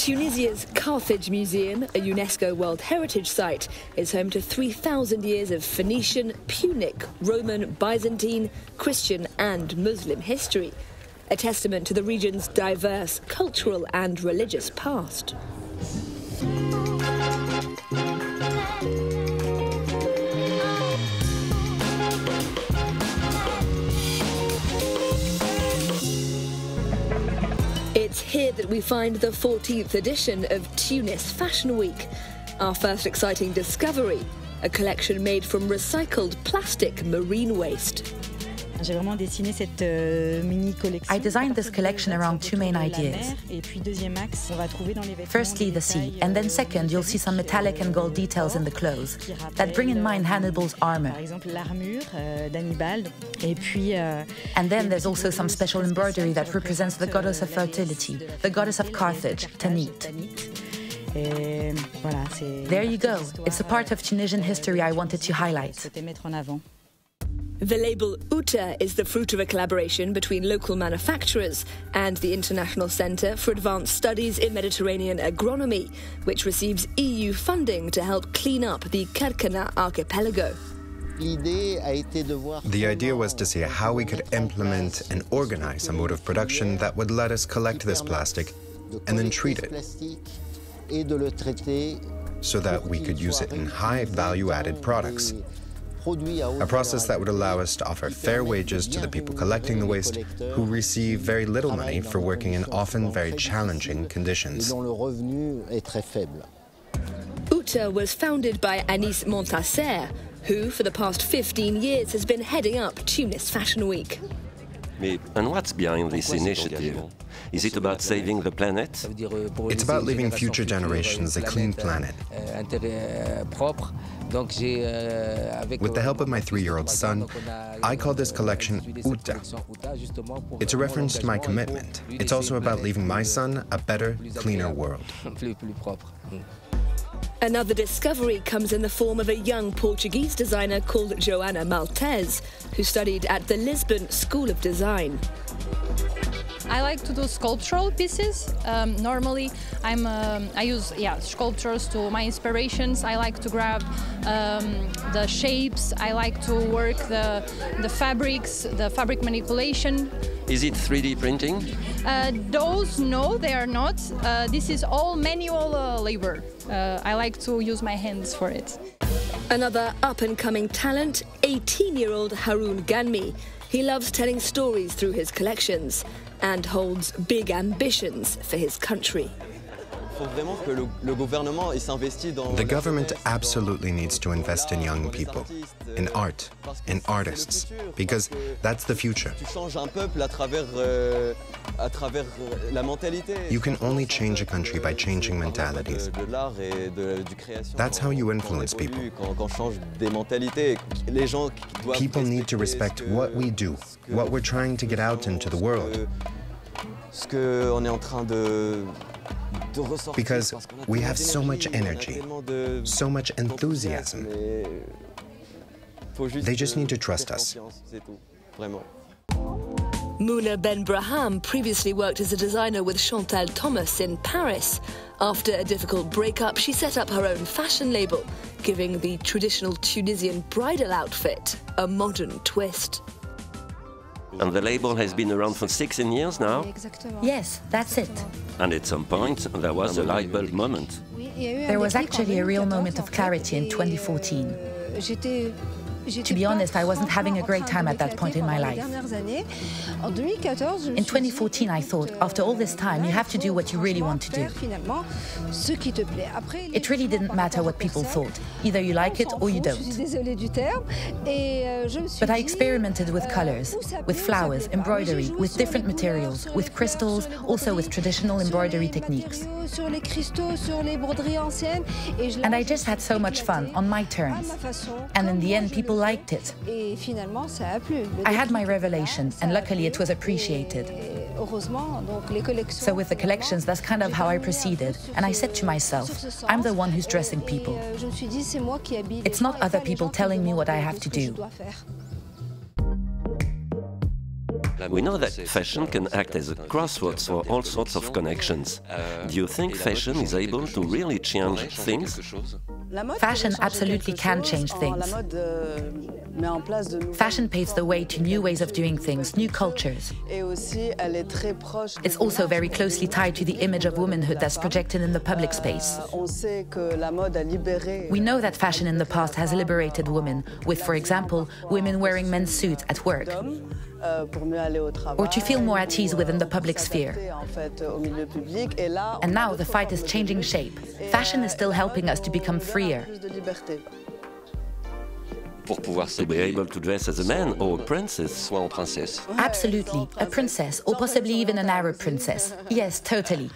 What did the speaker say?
Tunisia's Carthage Museum, a UNESCO World Heritage Site, is home to 3,000 years of Phoenician, Punic, Roman, Byzantine, Christian, and Muslim history, a testament to the region's diverse cultural and religious past. Here that we find the 14th edition of Tunis Fashion Week, our first exciting discovery, a collection made from recycled plastic marine waste. Euh, I designed this collection around two main ideas. Firstly, the sea, and then second, you'll see some metallic and gold details in the clothes that bring in mind Hannibal's armor. euh, And then there's also some special embroidery that represents the goddess of fertility, the goddess of Carthage, Tanit. There you go. It's a part of Tunisian history I wanted to highlight. The label Outa is the fruit of a collaboration between local manufacturers and the International Centre for Advanced Studies in Mediterranean Agronomy, which receives EU funding to help clean up the Kerkennah archipelago. The idea was to see how we could implement and organize a mode of production that would let us collect this plastic and then treat it so that we could use it in high value added products. A process that would allow us to offer fair wages to the people collecting the waste who receive very little money for working in often very challenging conditions. Outa was founded by Anis Montacer, who for the past 15 years has been heading up Tunis Fashion Week. And what's behind this initiative? Is it about saving the planet? It's about leaving future generations a clean planet. With the help of my three year old son, I call this collection Outa. It's a reference to my commitment. It's also about leaving my son a better, cleaner world. Another discovery comes in the form of a young Portuguese designer called Joana Maltez, who studied at the Lisbon School of Design. I like to do sculptural pieces. Um, normally, I'm um, I use yeah sculptures to my inspirations. I like to grab um, the shapes. I like to work the the fabrics, the fabric manipulation. Is it 3D printing? Uh, those no, they are not. Uh, this is all manual uh, labor. Uh, I like to use my hands for it. Another up and coming talent, 18 year old Haroun Ghanmi. He loves telling stories through his collections and holds big ambitions for his country. The government absolutely needs to invest in young people, in art, in artists, because that's the future. You can only change a country by changing mentalities. That's how you influence people. People need to respect what we do, what we're trying to get out into the world. Because we have so much energy, so much enthusiasm. They just need to trust us. Mouna Ben Braham previously worked as a designer with Chantal Thomas in Paris. After a difficult breakup, she set up her own fashion label, giving the traditional Tunisian bridal outfit a modern twist. And the label has been around for 16 years now? Yes, that's it. And at some point, there was a light bulb moment. There was actually a real moment of clarity in 2014. To be honest, I wasn't having a great time at that point in my life. In 2014, I thought, after all this time, you have to do what you really want to do. It really didn't matter what people thought. Either you like it or you don't. But I experimented with colors, with flowers, embroidery, with different materials, with crystals, also with traditional embroidery techniques. And I just had so much fun on my terms. And in the end, people liked it. I had my revelation, and luckily it was appreciated. So with the collections, that's kind of how I proceeded. And I said to myself, I'm the one who's dressing people. It's not other people telling me what I have to do. We know that fashion can act as a crossroads for all sorts of connections. Do you think fashion is able to really change things? Fashion absolutely can change things. Fashion paves the way to new ways of doing things, new cultures. It's also very closely tied to the image of womanhood that's projected in the public space. We know that fashion in the past has liberated women, with, for example, women wearing men's suits at work. Or to feel more at ease within the public sphere. And now the fight is changing shape. Fashion is still helping us to become freer. To be able to dress as a man or a princess. Absolutely, a princess, or possibly even an Arab princess. Yes, totally.